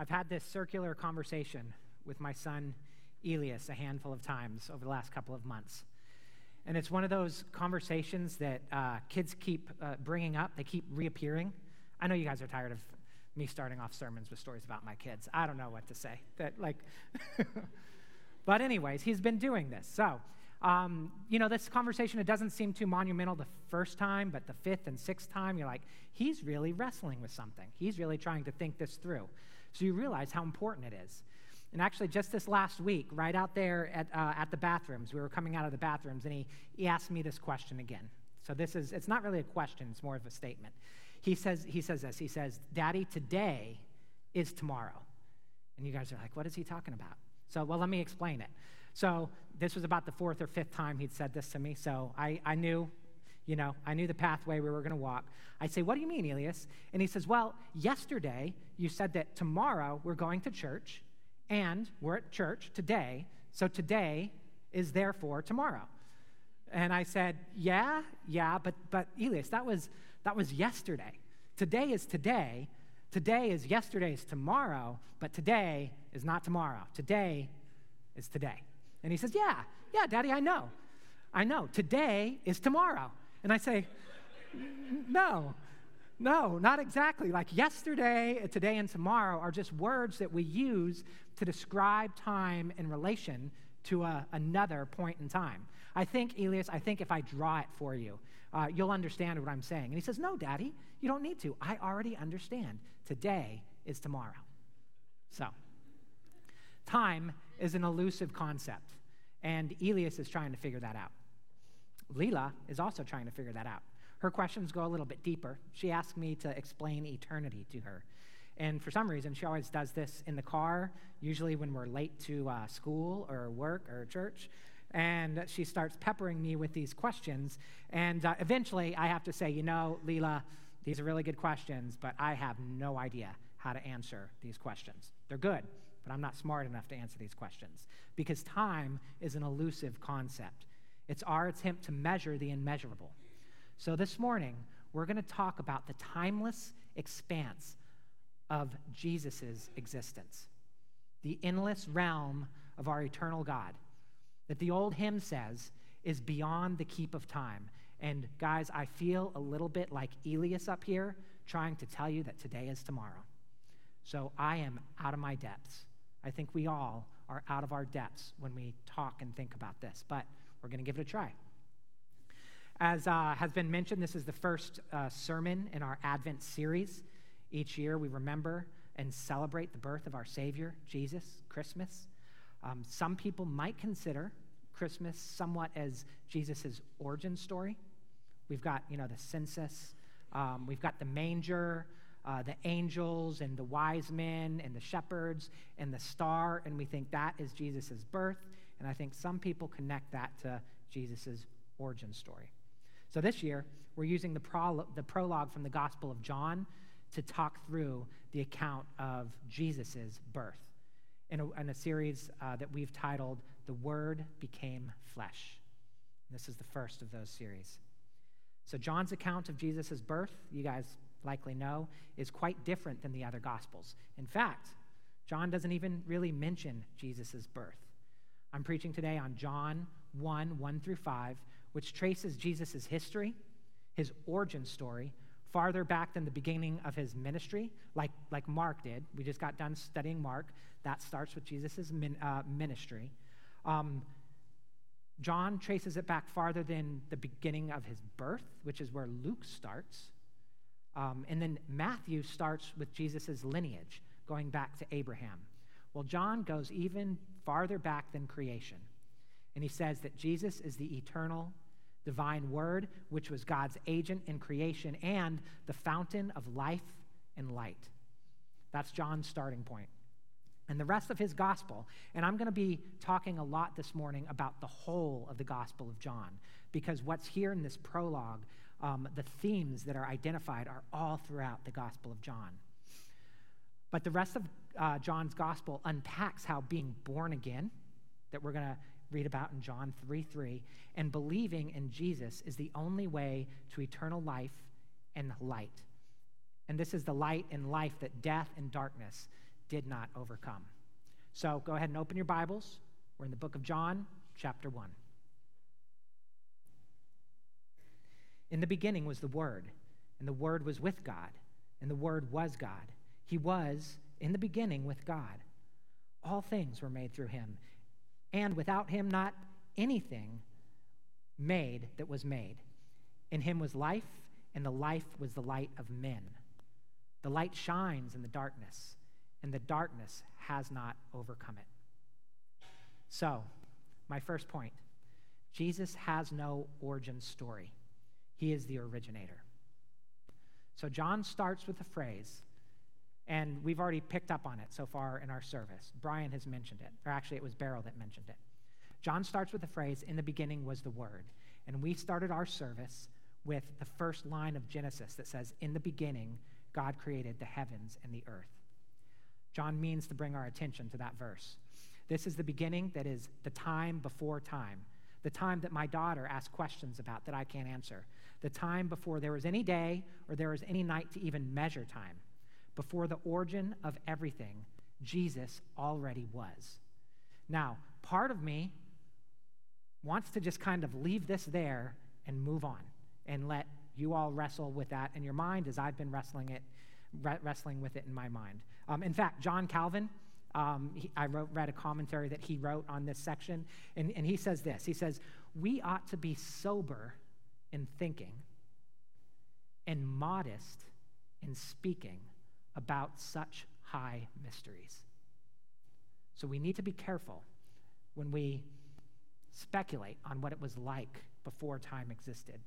I've had this circular conversation with my son Elias a handful of times over the last couple of months. And it's one of those conversations that uh, kids keep uh, bringing up, they keep reappearing. I know you guys are tired of me starting off sermons with stories about my kids. I don't know what to say. That like, but anyways, he's been doing this. So, um, you know, this conversation it doesn't seem too monumental the first time, but the fifth and sixth time, you're like, he's really wrestling with something. He's really trying to think this through. So you realize how important it is. And actually, just this last week, right out there at, uh, at the bathrooms, we were coming out of the bathrooms, and he, he asked me this question again. So this is, it's not really a question, it's more of a statement. He says, he says this, he says, Daddy, today is tomorrow. And you guys are like, what is he talking about? So, well, let me explain it. So this was about the fourth or fifth time he'd said this to me, so I, I knew, you know, I knew the pathway we were going to walk. I say, what do you mean, Elias? And he says, well, yesterday you said that tomorrow we're going to church, and we're at church today, so today is therefore tomorrow. And I said, Yeah, yeah, but but Elias, that was that was yesterday. Today is today. Today is yesterday's tomorrow, but today is not tomorrow. Today is today. And he says, Yeah, yeah, Daddy, I know. I know. Today is tomorrow. And I say, No, no, not exactly. Like yesterday, today, and tomorrow are just words that we use to describe time in relation to a, another point in time. I think, Elias, I think if I draw it for you, uh, you'll understand what I'm saying. And he says, No, Daddy, you don't need to. I already understand. Today is tomorrow. So, time is an elusive concept, and Elias is trying to figure that out. Leela is also trying to figure that out. Her questions go a little bit deeper. She asked me to explain eternity to her. And for some reason, she always does this in the car, usually when we're late to uh, school or work or church. And she starts peppering me with these questions. And uh, eventually, I have to say, you know, Leela, these are really good questions, but I have no idea how to answer these questions. They're good, but I'm not smart enough to answer these questions because time is an elusive concept. It's our attempt to measure the immeasurable. So this morning, we're going to talk about the timeless expanse of Jesus' existence, the endless realm of our eternal God, that the old hymn says is beyond the keep of time. And guys, I feel a little bit like Elias up here trying to tell you that today is tomorrow. So I am out of my depths. I think we all are out of our depths when we talk and think about this, but we're going to give it a try. As uh, has been mentioned, this is the first uh, sermon in our Advent series. Each year we remember and celebrate the birth of our Savior, Jesus, Christmas. Um, some people might consider Christmas somewhat as Jesus' origin story. We've got, you know, the census, um, we've got the manger, uh, the angels and the wise men and the shepherds and the star, and we think that is Jesus' birth. And I think some people connect that to Jesus' origin story. So this year, we're using the, prolo- the prologue from the Gospel of John to talk through the account of Jesus' birth in a, in a series uh, that we've titled The Word Became Flesh. And this is the first of those series. So, John's account of Jesus' birth, you guys likely know, is quite different than the other Gospels. In fact, John doesn't even really mention Jesus' birth. I'm preaching today on John 1 1 through 5, which traces Jesus' history, his origin story, farther back than the beginning of his ministry, like, like Mark did. We just got done studying Mark. That starts with Jesus' min, uh, ministry. Um, John traces it back farther than the beginning of his birth, which is where Luke starts. Um, and then Matthew starts with Jesus' lineage, going back to Abraham. Well, John goes even farther back than creation. And he says that Jesus is the eternal divine word, which was God's agent in creation and the fountain of life and light. That's John's starting point. And the rest of his gospel, and I'm going to be talking a lot this morning about the whole of the gospel of John, because what's here in this prologue, um, the themes that are identified are all throughout the gospel of John. But the rest of uh, John's gospel unpacks how being born again, that we're going to read about in John 3 3, and believing in Jesus is the only way to eternal life and light. And this is the light and life that death and darkness did not overcome. So go ahead and open your Bibles. We're in the book of John, chapter 1. In the beginning was the Word, and the Word was with God, and the Word was God. He was in the beginning with God. All things were made through him, and without him, not anything made that was made. In him was life, and the life was the light of men. The light shines in the darkness, and the darkness has not overcome it. So, my first point Jesus has no origin story, he is the originator. So, John starts with the phrase, and we've already picked up on it so far in our service. Brian has mentioned it, or actually, it was Beryl that mentioned it. John starts with the phrase, In the beginning was the Word. And we started our service with the first line of Genesis that says, In the beginning, God created the heavens and the earth. John means to bring our attention to that verse. This is the beginning that is the time before time, the time that my daughter asked questions about that I can't answer, the time before there was any day or there was any night to even measure time. Before the origin of everything, Jesus already was. Now, part of me wants to just kind of leave this there and move on and let you all wrestle with that in your mind as I've been wrestling it, re- wrestling with it in my mind. Um, in fact, John Calvin, um, he, I wrote, read a commentary that he wrote on this section, and, and he says this. He says, "We ought to be sober in thinking and modest in speaking about such high mysteries." So we need to be careful when we speculate on what it was like before time existed.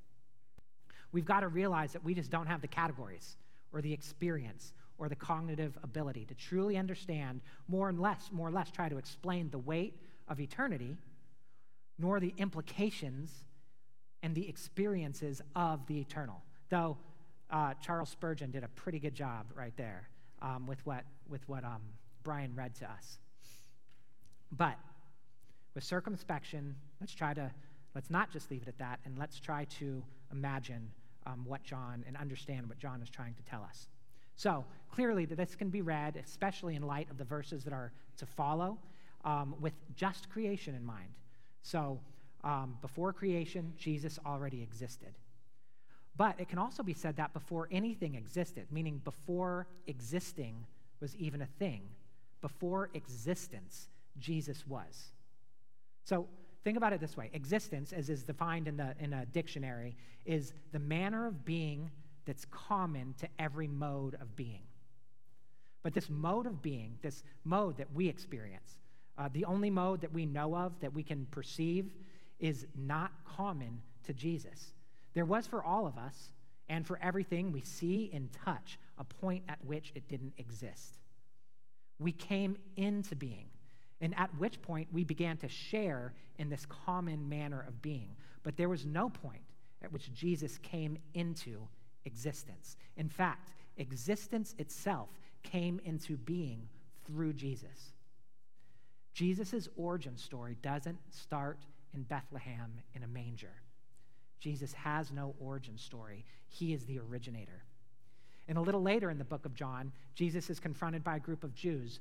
We've got to realize that we just don't have the categories or the experience or the cognitive ability to truly understand more and less, more or less try to explain the weight of eternity, nor the implications and the experiences of the eternal. Though uh, Charles Spurgeon did a pretty good job right there um, with what, with what um, Brian read to us. But with circumspection, let's try to, let's not just leave it at that, and let's try to imagine um, what John and understand what John is trying to tell us. So, clearly, this can be read, especially in light of the verses that are to follow, um, with just creation in mind. So, um, before creation, Jesus already existed. But it can also be said that before anything existed, meaning before existing was even a thing, before existence, Jesus was. So think about it this way existence, as is defined in, the, in a dictionary, is the manner of being that's common to every mode of being. But this mode of being, this mode that we experience, uh, the only mode that we know of that we can perceive is not common to Jesus. There was for all of us and for everything we see and touch a point at which it didn't exist. We came into being and at which point we began to share in this common manner of being. But there was no point at which Jesus came into existence. In fact, existence itself came into being through Jesus. Jesus' origin story doesn't start in Bethlehem in a manger. Jesus has no origin story, he is the originator. And a little later in the book of John, Jesus is confronted by a group of Jews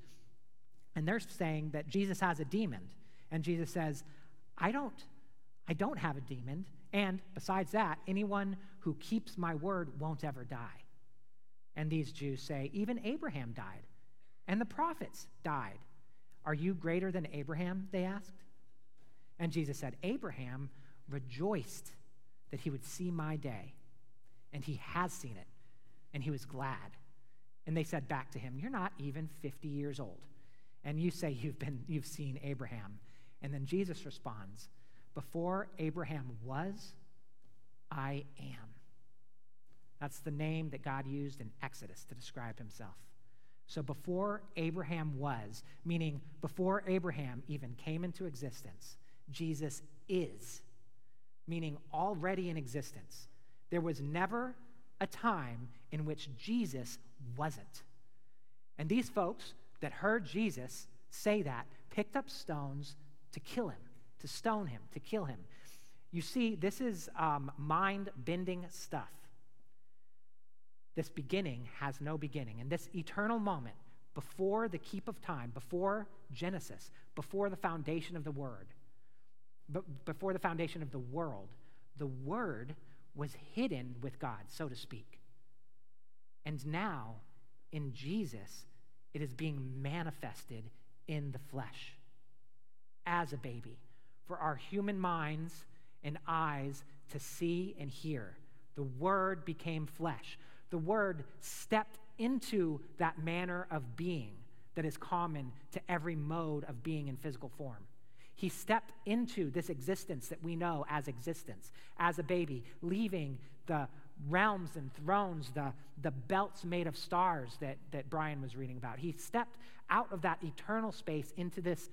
and they're saying that Jesus has a demon. And Jesus says, I don't, I don't have a demon. And besides that, anyone who keeps my word won't ever die. And these Jews say, even Abraham died, and the prophets died. Are you greater than Abraham? They asked. And Jesus said, Abraham rejoiced that he would see my day, and he has seen it, and he was glad. And they said back to him, You're not even 50 years old and you say you've been you've seen Abraham. And then Jesus responds, "Before Abraham was, I am." That's the name that God used in Exodus to describe himself. So before Abraham was, meaning before Abraham even came into existence, Jesus is, meaning already in existence. There was never a time in which Jesus wasn't. And these folks that heard Jesus say that picked up stones to kill him, to stone him, to kill him. You see, this is um, mind bending stuff. This beginning has no beginning. And this eternal moment before the keep of time, before Genesis, before the foundation of the Word, before the foundation of the world, the Word was hidden with God, so to speak. And now, in Jesus, it is being manifested in the flesh as a baby for our human minds and eyes to see and hear. The Word became flesh. The Word stepped into that manner of being that is common to every mode of being in physical form. He stepped into this existence that we know as existence, as a baby, leaving the realms and thrones, the, the belts made of stars that, that Brian was reading about. He stepped out of that eternal space into this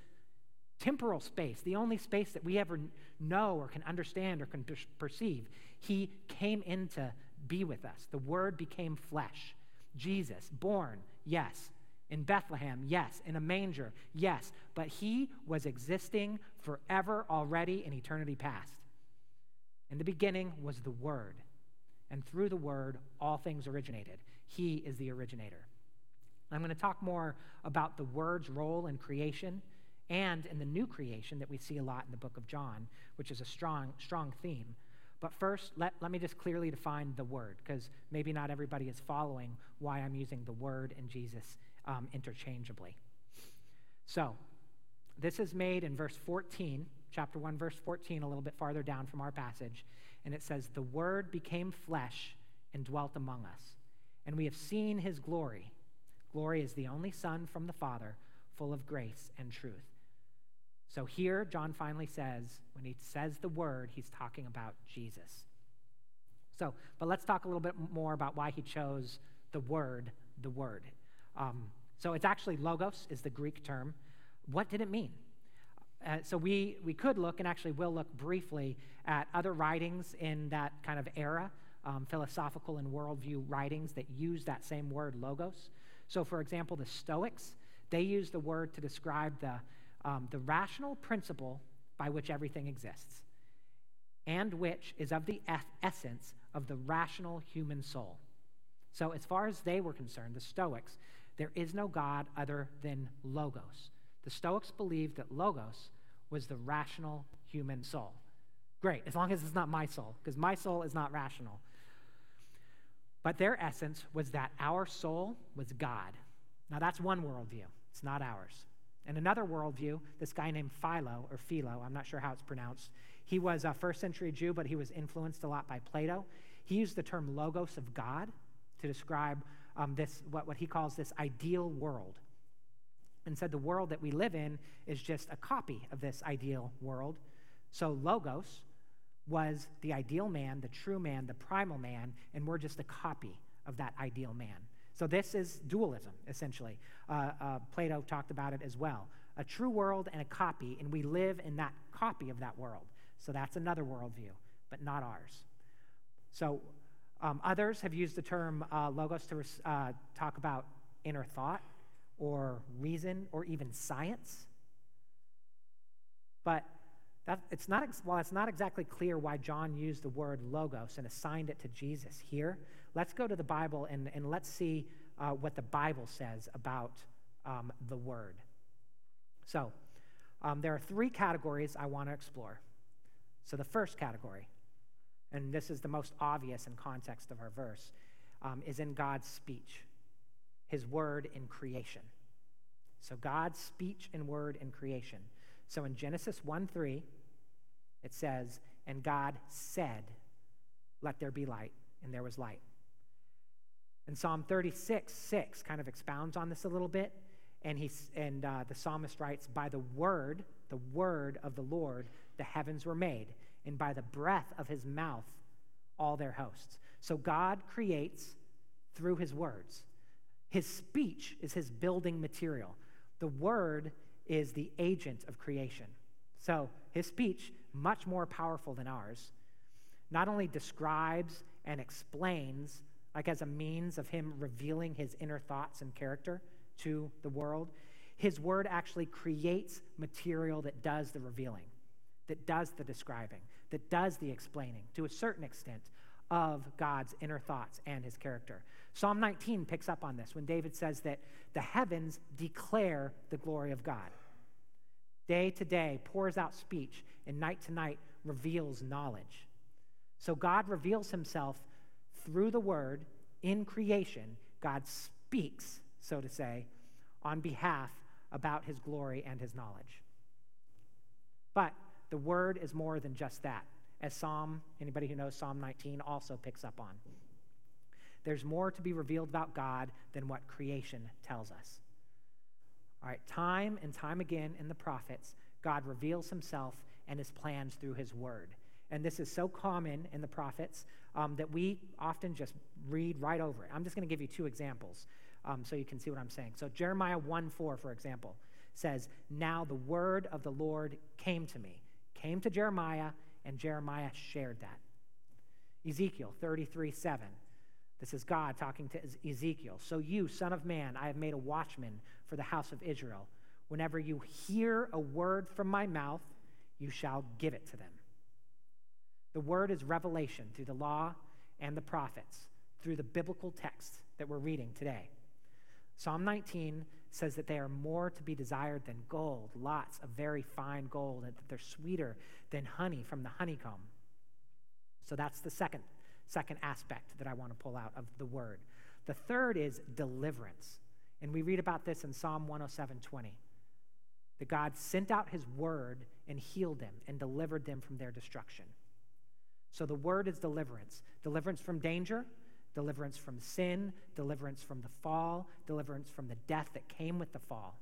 temporal space, the only space that we ever know or can understand or can perceive. He came in to be with us. The Word became flesh. Jesus, born, yes. In Bethlehem, yes. In a manger, yes. But he was existing forever already in eternity past. In the beginning was the Word, and through the Word, all things originated. He is the originator. I'm going to talk more about the Word's role in creation and in the new creation that we see a lot in the book of John, which is a strong, strong theme. But first, let, let me just clearly define the word, because maybe not everybody is following why I'm using the word and Jesus um, interchangeably. So, this is made in verse 14, chapter 1, verse 14, a little bit farther down from our passage. And it says, The word became flesh and dwelt among us. And we have seen his glory. Glory is the only Son from the Father, full of grace and truth. So here, John finally says, when he says the word, he's talking about Jesus. So, but let's talk a little bit more about why he chose the word, the word. Um, so it's actually logos is the Greek term. What did it mean? Uh, so we, we could look, and actually will look briefly, at other writings in that kind of era, um, philosophical and worldview writings that use that same word, logos. So, for example, the Stoics, they use the word to describe the um, the rational principle by which everything exists, and which is of the essence of the rational human soul. So, as far as they were concerned, the Stoics, there is no God other than Logos. The Stoics believed that Logos was the rational human soul. Great, as long as it's not my soul, because my soul is not rational. But their essence was that our soul was God. Now, that's one worldview, it's not ours. In another worldview, this guy named Philo, or Philo, I'm not sure how it's pronounced, he was a first century Jew, but he was influenced a lot by Plato. He used the term logos of God to describe um, this, what, what he calls this ideal world, and said the world that we live in is just a copy of this ideal world. So, logos was the ideal man, the true man, the primal man, and we're just a copy of that ideal man. So, this is dualism, essentially. Uh, uh, Plato talked about it as well. A true world and a copy, and we live in that copy of that world. So, that's another worldview, but not ours. So, um, others have used the term uh, logos to uh, talk about inner thought or reason or even science. But that, it's not, well, it's not exactly clear why John used the word logos and assigned it to Jesus here. Let's go to the Bible and, and let's see uh, what the Bible says about um, the Word. So, um, there are three categories I want to explore. So, the first category, and this is the most obvious in context of our verse, um, is in God's speech, His Word in creation. So, God's speech and Word in creation. So, in Genesis 1 3, it says, And God said, Let there be light, and there was light. And Psalm 36, 6 kind of expounds on this a little bit. And, he's, and uh, the psalmist writes, By the word, the word of the Lord, the heavens were made, and by the breath of his mouth, all their hosts. So God creates through his words. His speech is his building material. The word is the agent of creation. So his speech, much more powerful than ours, not only describes and explains like as a means of him revealing his inner thoughts and character to the world. His word actually creates material that does the revealing, that does the describing, that does the explaining to a certain extent of God's inner thoughts and his character. Psalm 19 picks up on this when David says that the heavens declare the glory of God. Day to day pours out speech, and night to night reveals knowledge. So God reveals himself through the word in creation. God speaks, so to say, on behalf about his glory and his knowledge. But the word is more than just that, as Psalm, anybody who knows Psalm 19 also picks up on. There's more to be revealed about God than what creation tells us. All right, time and time again in the prophets, God reveals himself and his plans through his word. And this is so common in the prophets um, that we often just read right over it. I'm just going to give you two examples um, so you can see what I'm saying. So, Jeremiah 1 4, for example, says, Now the word of the Lord came to me, came to Jeremiah, and Jeremiah shared that. Ezekiel 33 7 this is God talking to Ezekiel. So, you, son of man, I have made a watchman for the house of Israel. Whenever you hear a word from my mouth, you shall give it to them. The word is revelation through the law and the prophets, through the biblical text that we're reading today. Psalm 19 says that they are more to be desired than gold, lots of very fine gold, and that they're sweeter than honey from the honeycomb. So that's the second second aspect that I want to pull out of the word. The third is deliverance. And we read about this in Psalm 107:20. That God sent out his word and healed them and delivered them from their destruction. So the word is deliverance deliverance from danger, deliverance from sin, deliverance from the fall, deliverance from the death that came with the fall.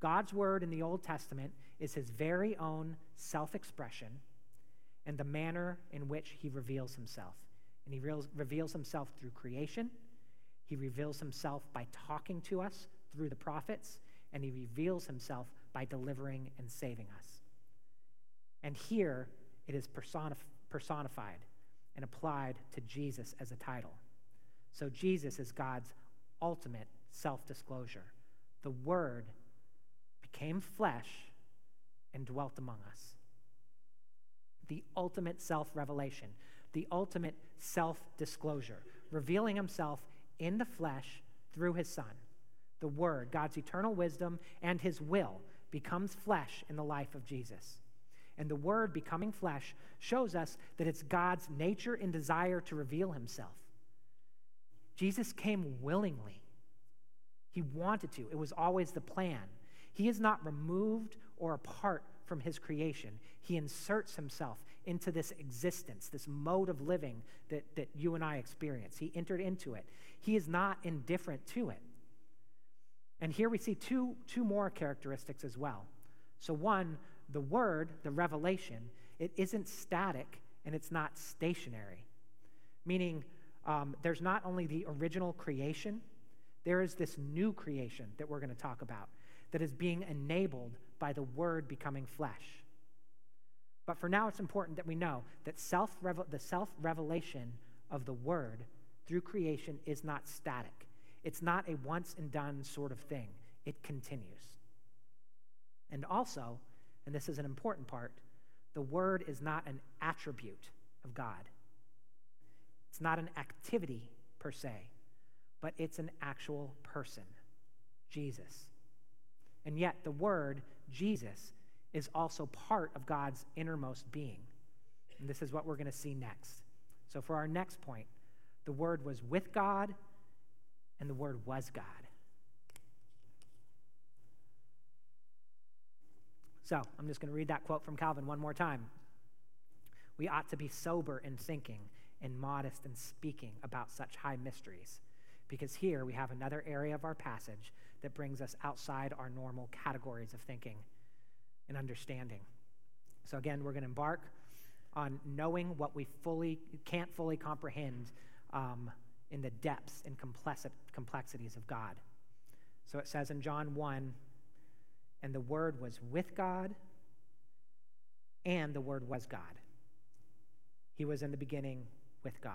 God's word in the Old Testament is his very own self expression and the manner in which he reveals himself. And he reveals, himself through creation. He reveals himself by talking to us through the prophets. And he reveals himself by delivering and saving us. And here it is personif- personified and applied to Jesus as a title. So Jesus is God's ultimate self disclosure. The Word became flesh and dwelt among us. The ultimate self revelation the ultimate self disclosure, revealing himself in the flesh through his Son. The Word, God's eternal wisdom, and his will becomes flesh in the life of Jesus. And the Word becoming flesh shows us that it's God's nature and desire to reveal himself. Jesus came willingly. He wanted to. It was always the plan. He is not removed or apart from his creation. He inserts himself into this existence, this mode of living that, that you and I experience. He entered into it. He is not indifferent to it. And here we see two, two more characteristics as well. So, one, the word, the revelation, it isn't static and it's not stationary. Meaning, um, there's not only the original creation, there is this new creation that we're going to talk about that is being enabled by the word becoming flesh. But for now, it's important that we know that self the self revelation of the Word through creation is not static. It's not a once and done sort of thing, it continues. And also, and this is an important part, the Word is not an attribute of God. It's not an activity per se, but it's an actual person, Jesus. And yet, the Word, Jesus, is also part of God's innermost being. And this is what we're going to see next. So, for our next point, the Word was with God, and the Word was God. So, I'm just going to read that quote from Calvin one more time. We ought to be sober in thinking and modest in speaking about such high mysteries, because here we have another area of our passage that brings us outside our normal categories of thinking and understanding. So, again, we're going to embark on knowing what we fully can't fully comprehend um, in the depths and complexities of God. So it says in John 1 and the Word was with God, and the Word was God. He was in the beginning with God.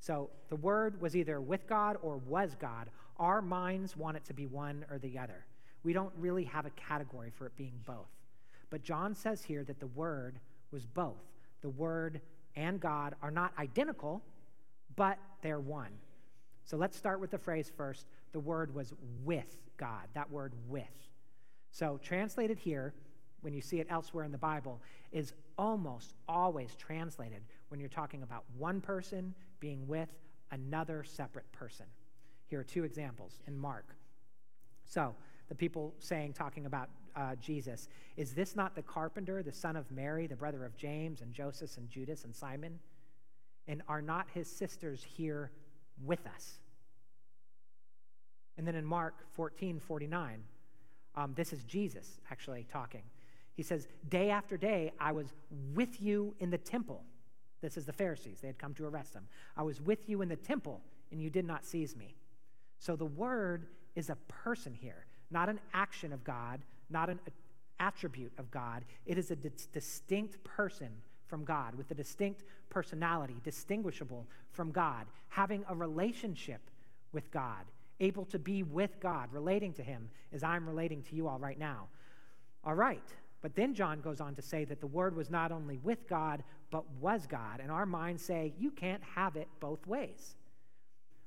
So the Word was either with God or was God. Our minds want it to be one or the other. We don't really have a category for it being both. But John says here that the Word was both. The Word and God are not identical, but they're one. So let's start with the phrase first. The word was with God, that word with. So, translated here, when you see it elsewhere in the Bible, is almost always translated when you're talking about one person being with another separate person. Here are two examples in Mark. So, the people saying, talking about uh, Jesus, is this not the carpenter, the son of Mary, the brother of James and Joseph and Judas and Simon? And are not his sisters here with us? And then in Mark 14 49, um, this is Jesus actually talking. He says, Day after day, I was with you in the temple. This is the Pharisees. They had come to arrest him. I was with you in the temple, and you did not seize me. So the word is a person here, not an action of God, not an attribute of God. It is a distinct person from God with a distinct personality, distinguishable from God, having a relationship with God, able to be with God, relating to Him as I'm relating to you all right now. All right. But then John goes on to say that the Word was not only with God, but was God. And our minds say, you can't have it both ways.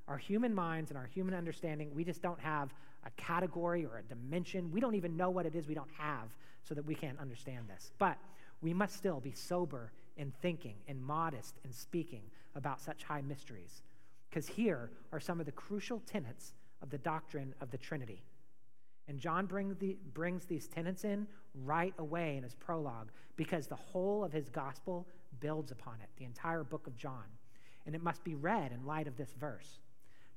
Our human minds and our human understanding, we just don't have a category or a dimension. We don't even know what it is we don't have so that we can't understand this. But we must still be sober in thinking and modest in speaking about such high mysteries. Because here are some of the crucial tenets of the doctrine of the Trinity. And John bring the, brings these tenets in right away in his prologue because the whole of his gospel builds upon it, the entire book of John. And it must be read in light of this verse.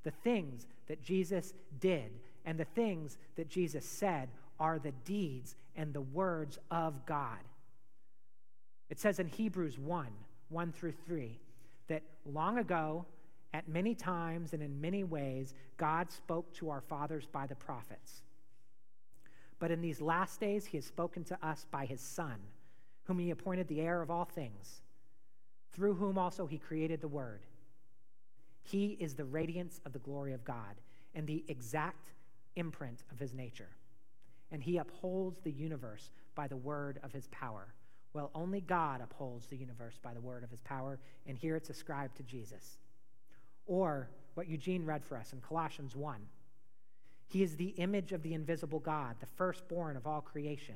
The things that Jesus did and the things that Jesus said are the deeds and the words of God. It says in Hebrews 1 1 through 3 that long ago, at many times and in many ways, God spoke to our fathers by the prophets. But in these last days, he has spoken to us by his Son, whom he appointed the heir of all things, through whom also he created the Word. He is the radiance of the glory of God and the exact imprint of his nature. And he upholds the universe by the word of his power. Well, only God upholds the universe by the word of his power, and here it's ascribed to Jesus. Or what Eugene read for us in Colossians 1. He is the image of the invisible God, the firstborn of all creation.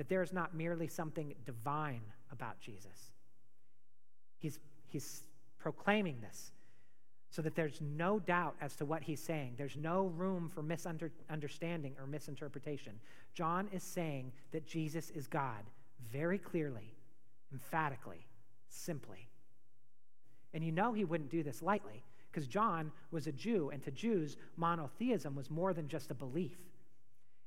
that there is not merely something divine about Jesus. He's, he's proclaiming this so that there's no doubt as to what he's saying. There's no room for misunderstanding or misinterpretation. John is saying that Jesus is God very clearly, emphatically, simply. And you know he wouldn't do this lightly because John was a Jew, and to Jews, monotheism was more than just a belief,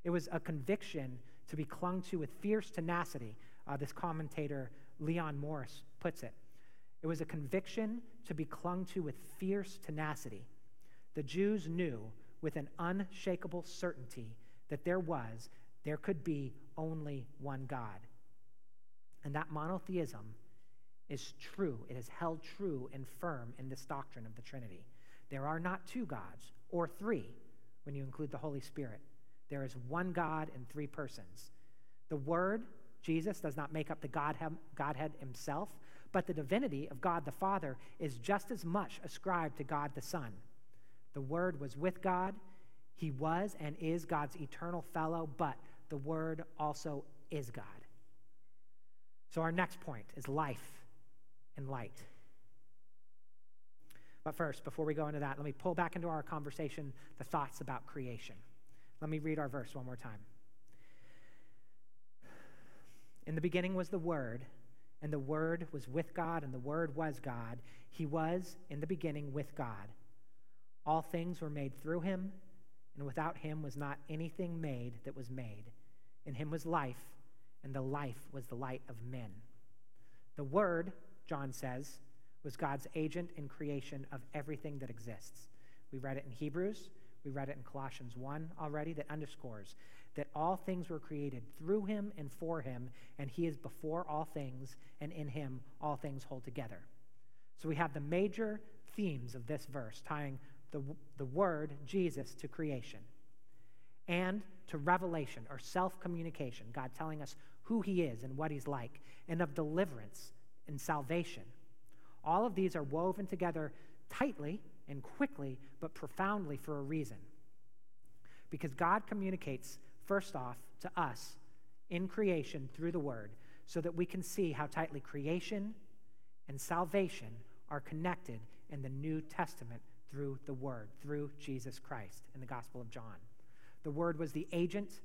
it was a conviction to be clung to with fierce tenacity. Uh, this commentator, Leon Morris, puts it. It was a conviction to be clung to with fierce tenacity. The Jews knew with an unshakable certainty that there was, there could be only one God. And that monotheism is true. It is held true and firm in this doctrine of the Trinity. There are not two gods, or three, when you include the Holy Spirit. There is one God in three persons. The Word, Jesus, does not make up the Godhead himself, but the divinity of God the Father is just as much ascribed to God the Son. The Word was with God, He was and is God's eternal fellow, but the Word also is God. So, our next point is life and light. But first, before we go into that, let me pull back into our conversation the thoughts about creation. Let me read our verse one more time. In the beginning was the Word and the Word was with God, and the Word was God. He was in the beginning with God. All things were made through him, and without him was not anything made that was made. In him was life, and the life was the light of men. The Word, John says, was God's agent in creation of everything that exists. We read it in Hebrews, We read it in Colossians 1 already that underscores that all things were created through him and for him, and he is before all things, and in him all things hold together. So we have the major themes of this verse tying the, the word, Jesus, to creation and to revelation or self communication, God telling us who he is and what he's like, and of deliverance and salvation. All of these are woven together tightly and quickly, but profoundly for a reason. Because God communicates, first off, to us in creation through the Word, so that we can see how tightly creation and salvation are connected in the New Testament through the Word, through Jesus Christ in the Gospel of John. The Word was the agent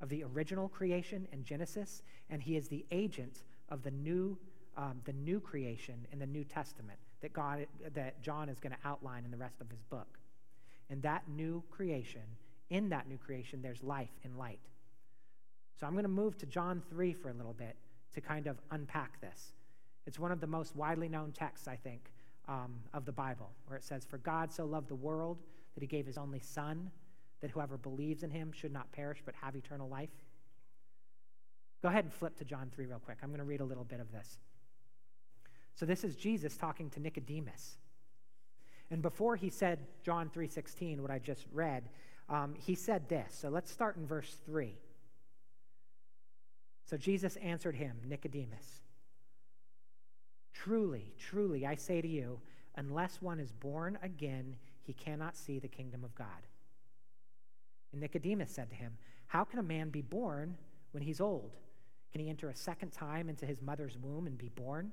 of the original creation in Genesis, and He is the agent of the new, um, the new creation in the New Testament that, God, that John is going to outline in the rest of his book. And that new creation, in that new creation, there's life and light. So I'm going to move to John 3 for a little bit to kind of unpack this. It's one of the most widely known texts, I think, um, of the Bible, where it says, For God so loved the world that he gave his only Son, that whoever believes in him should not perish but have eternal life. Go ahead and flip to John 3 real quick. I'm going to read a little bit of this. So this is Jesus talking to Nicodemus. And before he said John 3:16, what I just read, um, he said this. So let's start in verse 3. So Jesus answered him, Nicodemus, Truly, truly, I say to you, unless one is born again, he cannot see the kingdom of God. And Nicodemus said to him, How can a man be born when he's old? Can he enter a second time into his mother's womb and be born?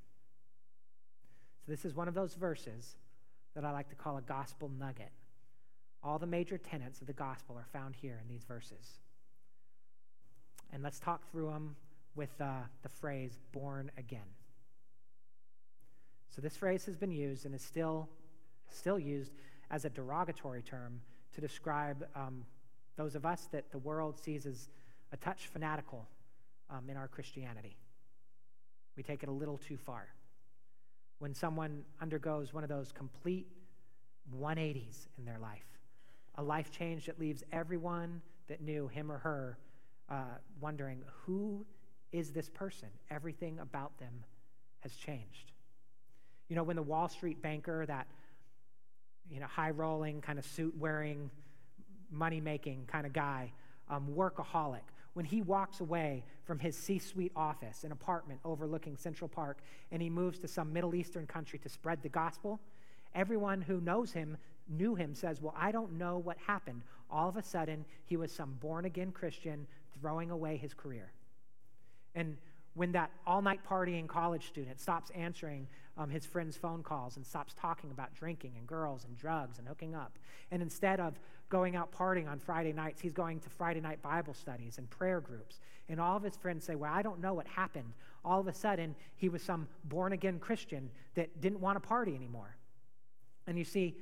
So, this is one of those verses that I like to call a gospel nugget. All the major tenets of the gospel are found here in these verses. And let's talk through them with uh, the phrase born again. So, this phrase has been used and is still, still used as a derogatory term to describe um, those of us that the world sees as a touch fanatical um, in our Christianity. We take it a little too far when someone undergoes one of those complete 180s in their life, a life change that leaves everyone that knew him or her uh, wondering, who is this person? Everything about them has changed. You know, when the Wall Street banker, that you know, high rolling, kind of suit wearing, money making kind of guy, um, workaholic, when he walks away from his C suite office, an apartment overlooking Central Park, and he moves to some Middle Eastern country to spread the gospel, everyone who knows him, knew him, says, Well, I don't know what happened. All of a sudden, he was some born again Christian throwing away his career. And when that all night partying college student stops answering um, his friends' phone calls and stops talking about drinking and girls and drugs and hooking up. And instead of going out partying on Friday nights, he's going to Friday night Bible studies and prayer groups. And all of his friends say, Well, I don't know what happened. All of a sudden, he was some born again Christian that didn't want to party anymore. And you see,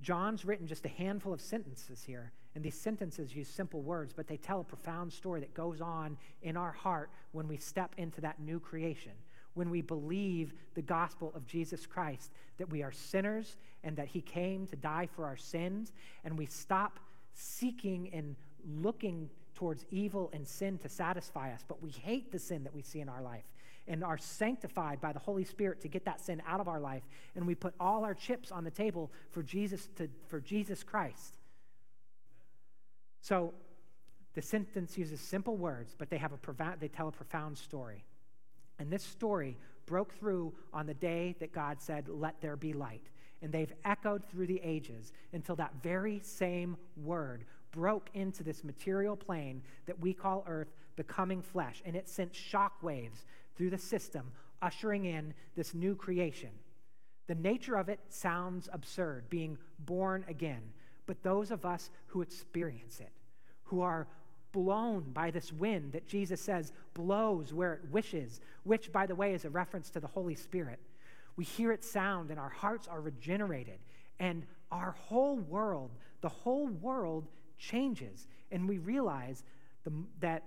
John's written just a handful of sentences here, and these sentences use simple words, but they tell a profound story that goes on in our heart when we step into that new creation when we believe the gospel of Jesus Christ, that we are sinners and that he came to die for our sins, and we stop seeking and looking towards evil and sin to satisfy us, but we hate the sin that we see in our life and are sanctified by the Holy Spirit to get that sin out of our life, and we put all our chips on the table for Jesus to, for Jesus Christ. So the sentence uses simple words, but they have a they tell a profound story. And this story broke through on the day that God said, Let there be light. And they've echoed through the ages until that very same word broke into this material plane that we call earth, becoming flesh. And it sent shock waves through the system, ushering in this new creation. The nature of it sounds absurd, being born again. But those of us who experience it, who are blown by this wind that Jesus says blows where it wishes, which, by the way, is a reference to the Holy Spirit, we hear it sound and our hearts are regenerated. And our whole world, the whole world changes. And we realize the, that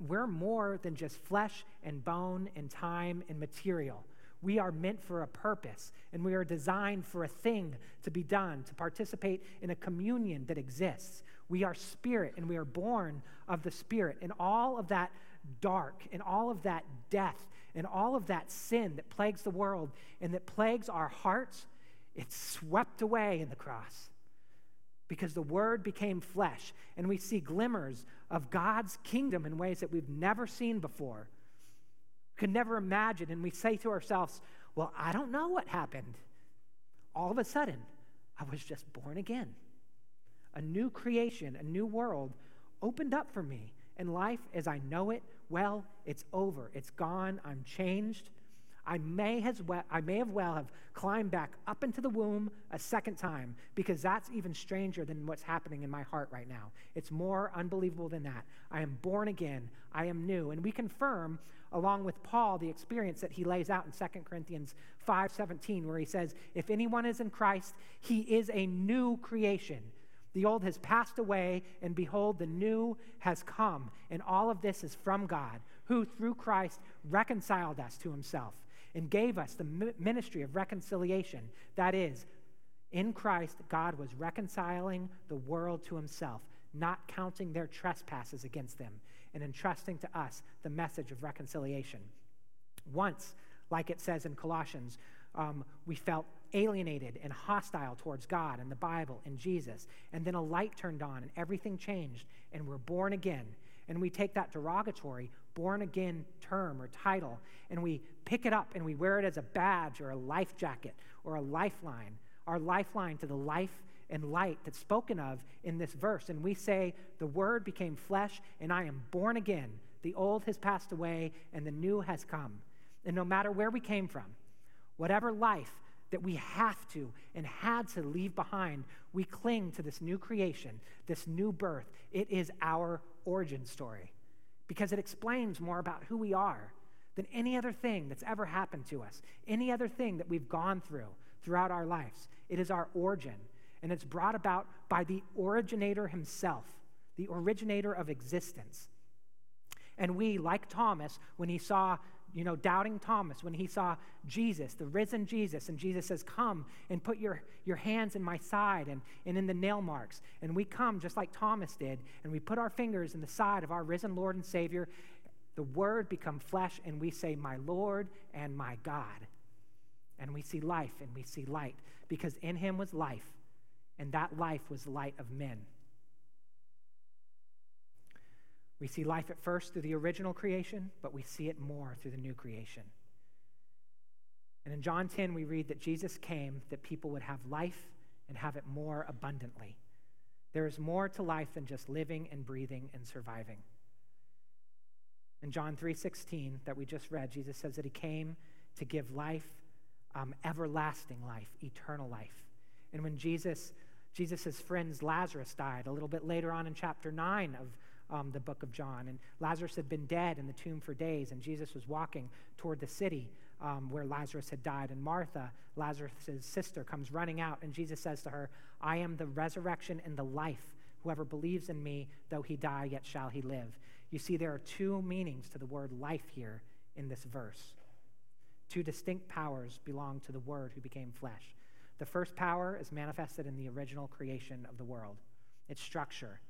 we're more than just flesh and bone and time and material. We are meant for a purpose, and we are designed for a thing to be done, to participate in a communion that exists. We are spirit, and we are born of the spirit. And all of that dark, and all of that death, and all of that sin that plagues the world and that plagues our hearts, it's swept away in the cross because the Word became flesh, and we see glimmers of God's kingdom in ways that we've never seen before could never imagine. And we say to ourselves, Well, I don't know what happened. All of a sudden, I was just born again. A new creation, a new world opened up for me. And life as I know it, well, it's over. It's gone. I'm changed. I may, has well, I may have well have climbed back up into the womb a second time because that's even stranger than what's happening in my heart right now. It's more unbelievable than that. I am born again. I am new. And we confirm along with Paul the experience that he lays out in 2 Corinthians 5:17 where he says, "If anyone is in Christ, he is a new creation." The old has passed away, and behold, the new has come. And all of this is from God, who through Christ reconciled us to himself and gave us the ministry of reconciliation. That is, in Christ, God was reconciling the world to himself, not counting their trespasses against them, and entrusting to us the message of reconciliation. Once, like it says in Colossians, um, we felt alienated and hostile towards God and the Bible and Jesus. And then a light turned on and everything changed, and we're born again. And we take that derogatory born again term or title and we pick it up and we wear it as a badge or a life jacket or a lifeline, our lifeline to the life and light that's spoken of in this verse. And we say, The Word became flesh, and I am born again. The old has passed away, and the new has come. And no matter where we came from, whatever life that we have to and had to leave behind, we cling to this new creation, this new birth. It is our origin story because it explains more about who we are than any other thing that's ever happened to us, any other thing that we've gone through throughout our lives. It is our origin, and it's brought about by the originator himself, the originator of existence. And we, like Thomas, when he saw you know, doubting Thomas when he saw Jesus, the risen Jesus, and Jesus says, Come and put your, your hands in my side and, and in the nail marks. And we come just like Thomas did, and we put our fingers in the side of our risen Lord and Savior. The Word become flesh, and we say, My Lord and my God. And we see life and we see light, because in him was life, and that life was light of men. We see life at first through the original creation, but we see it more through the new creation. And in John 10, we read that Jesus came that people would have life and have it more abundantly. There is more to life than just living and breathing and surviving. In John 3:16 that we just read, Jesus says that he came to give life, um, everlasting life, eternal life. And when Jesus, Jesus' friends Lazarus died, a little bit later on in chapter 9 of um, the book of John. And Lazarus had been dead in the tomb for days, and Jesus was walking toward the city um, where Lazarus had died. And Martha, Lazarus' sister, comes running out, and Jesus says to her, I am the resurrection and the life. Whoever believes in me, though he die, yet shall he live. You see, there are two meanings to the word life here in this verse. Two distinct powers belong to the Word who became flesh. The first power is manifested in the original creation of the world its structure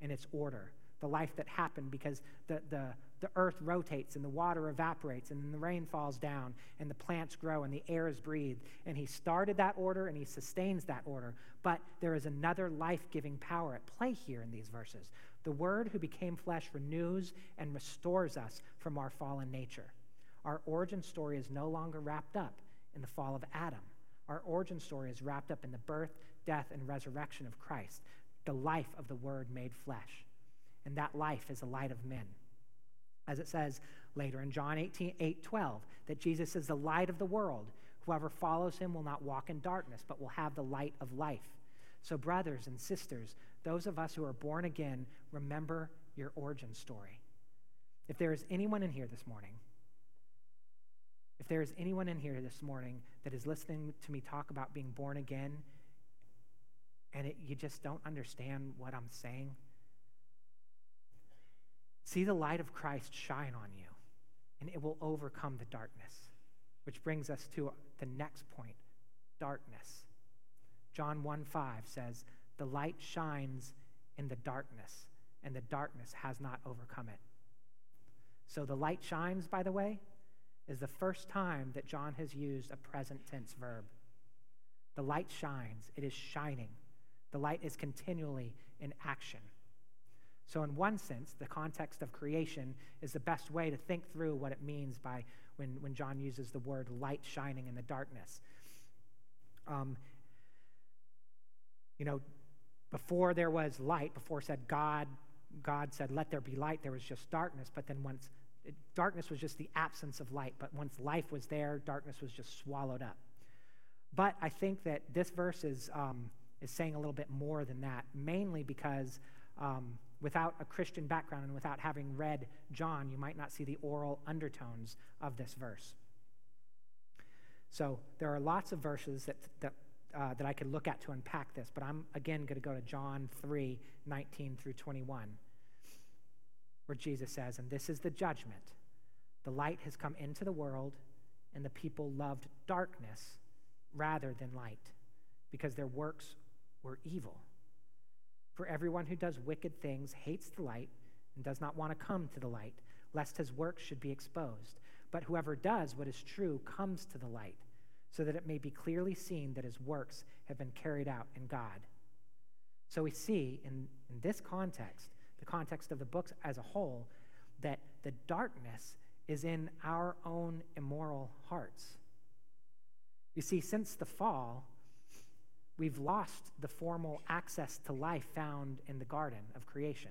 and its order the life that happened because the, the, the earth rotates and the water evaporates and the rain falls down and the plants grow and the air is breathed. And he started that order and he sustains that order. But there is another life giving power at play here in these verses. The Word who became flesh renews and restores us from our fallen nature. Our origin story is no longer wrapped up in the fall of Adam. Our origin story is wrapped up in the birth, death, and resurrection of Christ, the life of the Word made flesh and that life is the light of men. As it says later in John 18, 8 12, that Jesus is the light of the world. Whoever follows him will not walk in darkness, but will have the light of life. So, brothers and sisters, those of us who are born again, remember your origin story. If there is anyone in here this morning, if there is anyone in here this morning that is listening to me talk about being born again and it, you just don't understand what I'm saying, see the light of Christ shine on you and it will overcome the darkness. Which brings us to the next point darkness. John 1 5 says, The light shines in the darkness, and the darkness has not overcome it. So the light shines, by the way, is the first time that John has used a present tense verb. The light shines, it is shining. The light is continually in action. So, in one sense, the context of creation is the best way to think through what it means by when, when John uses the word light shining in the darkness. Um, you know, before there was light, before said God, God said, let there be light, there was just darkness. But then once it, darkness was just the absence of light. But once life was there, darkness was just swallowed up. But I think that this verse is, um, is saying a little bit more than that, mainly because um, without a Christian background and without having read John, you might not see the oral undertones of this verse. So there are lots of verses that, that, uh, that I could look at to unpack this, but I'm again going to go to John 3 19 through 21, where Jesus says, And this is the judgment. The light has come into the world, and the people loved darkness rather than light, because their works were evil. For everyone who does wicked things hates the light and does not want to come to the light, lest his works should be exposed. But whoever does what is true comes to the light, so that it may be clearly seen that his works have been carried out in God. So we see in, in this context, the context of the books as a whole, that the darkness is in our own immoral hearts. You see, since the fall, we've lost the formal access to life found in the garden of creation.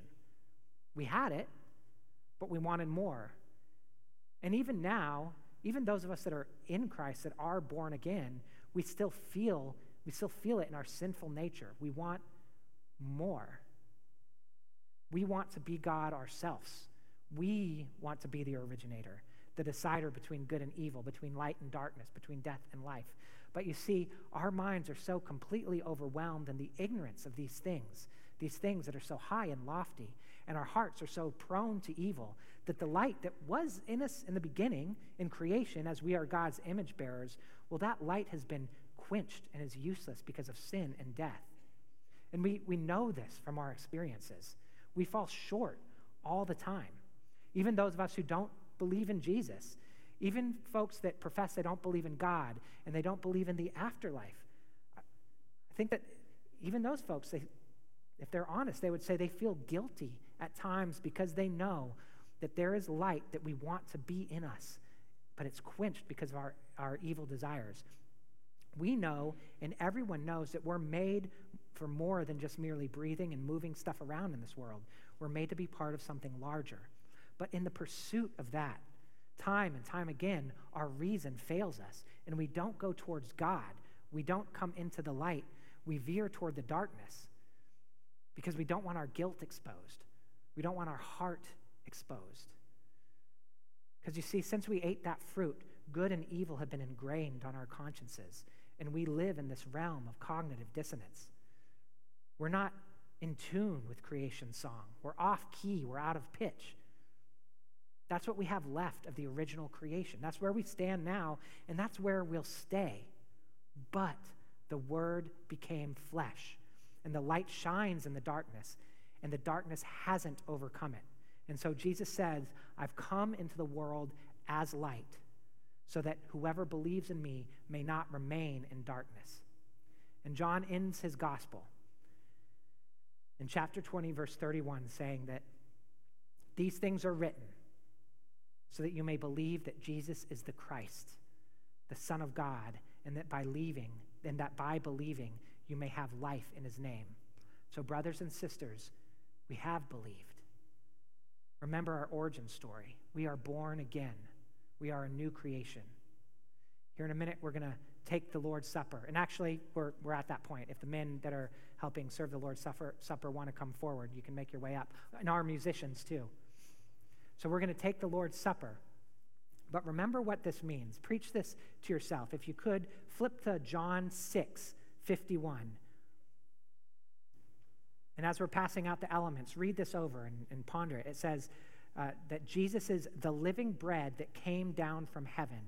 We had it, but we wanted more. And even now, even those of us that are in Christ, that are born again, we still feel we still feel it in our sinful nature. We want more. We want to be God ourselves. We want to be the originator, the decider between good and evil, between light and darkness, between death and life. But you see, our minds are so completely overwhelmed in the ignorance of these things, these things that are so high and lofty, and our hearts are so prone to evil that the light that was in us in the beginning in creation, as we are God's image bearers, well, that light has been quenched and is useless because of sin and death. And we, we know this from our experiences. We fall short all the time. Even those of us who don't believe in Jesus, even folks that profess they don't believe in God and they don't believe in the afterlife. I think that even those folks, they, if they're honest, they would say they feel guilty at times because they know that there is light that we want to be in us, but it's quenched because of our, our evil desires. We know, and everyone knows, that we're made for more than just merely breathing and moving stuff around in this world. We're made to be part of something larger. But in the pursuit of that, Time and time again, our reason fails us, and we don't go towards God. We don't come into the light. We veer toward the darkness because we don't want our guilt exposed. We don't want our heart exposed. Because you see, since we ate that fruit, good and evil have been ingrained on our consciences, and we live in this realm of cognitive dissonance. We're not in tune with creation song. We're off key, we're out of pitch. That's what we have left of the original creation. That's where we stand now, and that's where we'll stay. But the Word became flesh, and the light shines in the darkness, and the darkness hasn't overcome it. And so Jesus says, I've come into the world as light, so that whoever believes in me may not remain in darkness. And John ends his gospel in chapter 20, verse 31, saying that these things are written so that you may believe that Jesus is the Christ, the Son of God, and that by leaving, and that by believing you may have life in his name. So, brothers and sisters, we have believed. Remember our origin story. We are born again. We are a new creation. Here in a minute, we're going to take the Lord's Supper. And actually, we're, we're at that point. If the men that are helping serve the Lord's Supper, Supper want to come forward, you can make your way up. And our musicians, too. So we're going to take the Lord's Supper. But remember what this means. Preach this to yourself. If you could, flip to John 6 51. And as we're passing out the elements, read this over and, and ponder it. It says uh, that Jesus is the living bread that came down from heaven.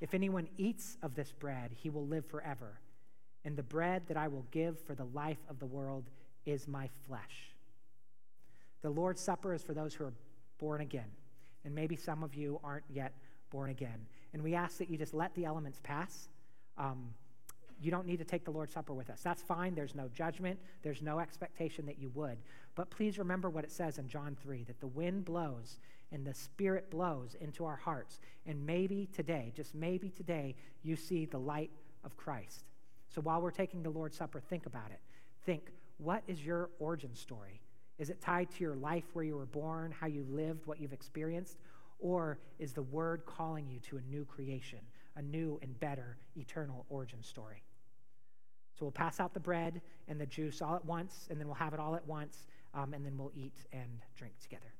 If anyone eats of this bread, he will live forever. And the bread that I will give for the life of the world is my flesh. The Lord's Supper is for those who are born again. And maybe some of you aren't yet born again. And we ask that you just let the elements pass. Um, you don't need to take the Lord's Supper with us. That's fine. There's no judgment, there's no expectation that you would. But please remember what it says in John 3 that the wind blows and the Spirit blows into our hearts. And maybe today, just maybe today, you see the light of Christ. So while we're taking the Lord's Supper, think about it. Think, what is your origin story? Is it tied to your life where you were born, how you lived, what you've experienced? Or is the Word calling you to a new creation, a new and better eternal origin story? So we'll pass out the bread and the juice all at once, and then we'll have it all at once, um, and then we'll eat and drink together.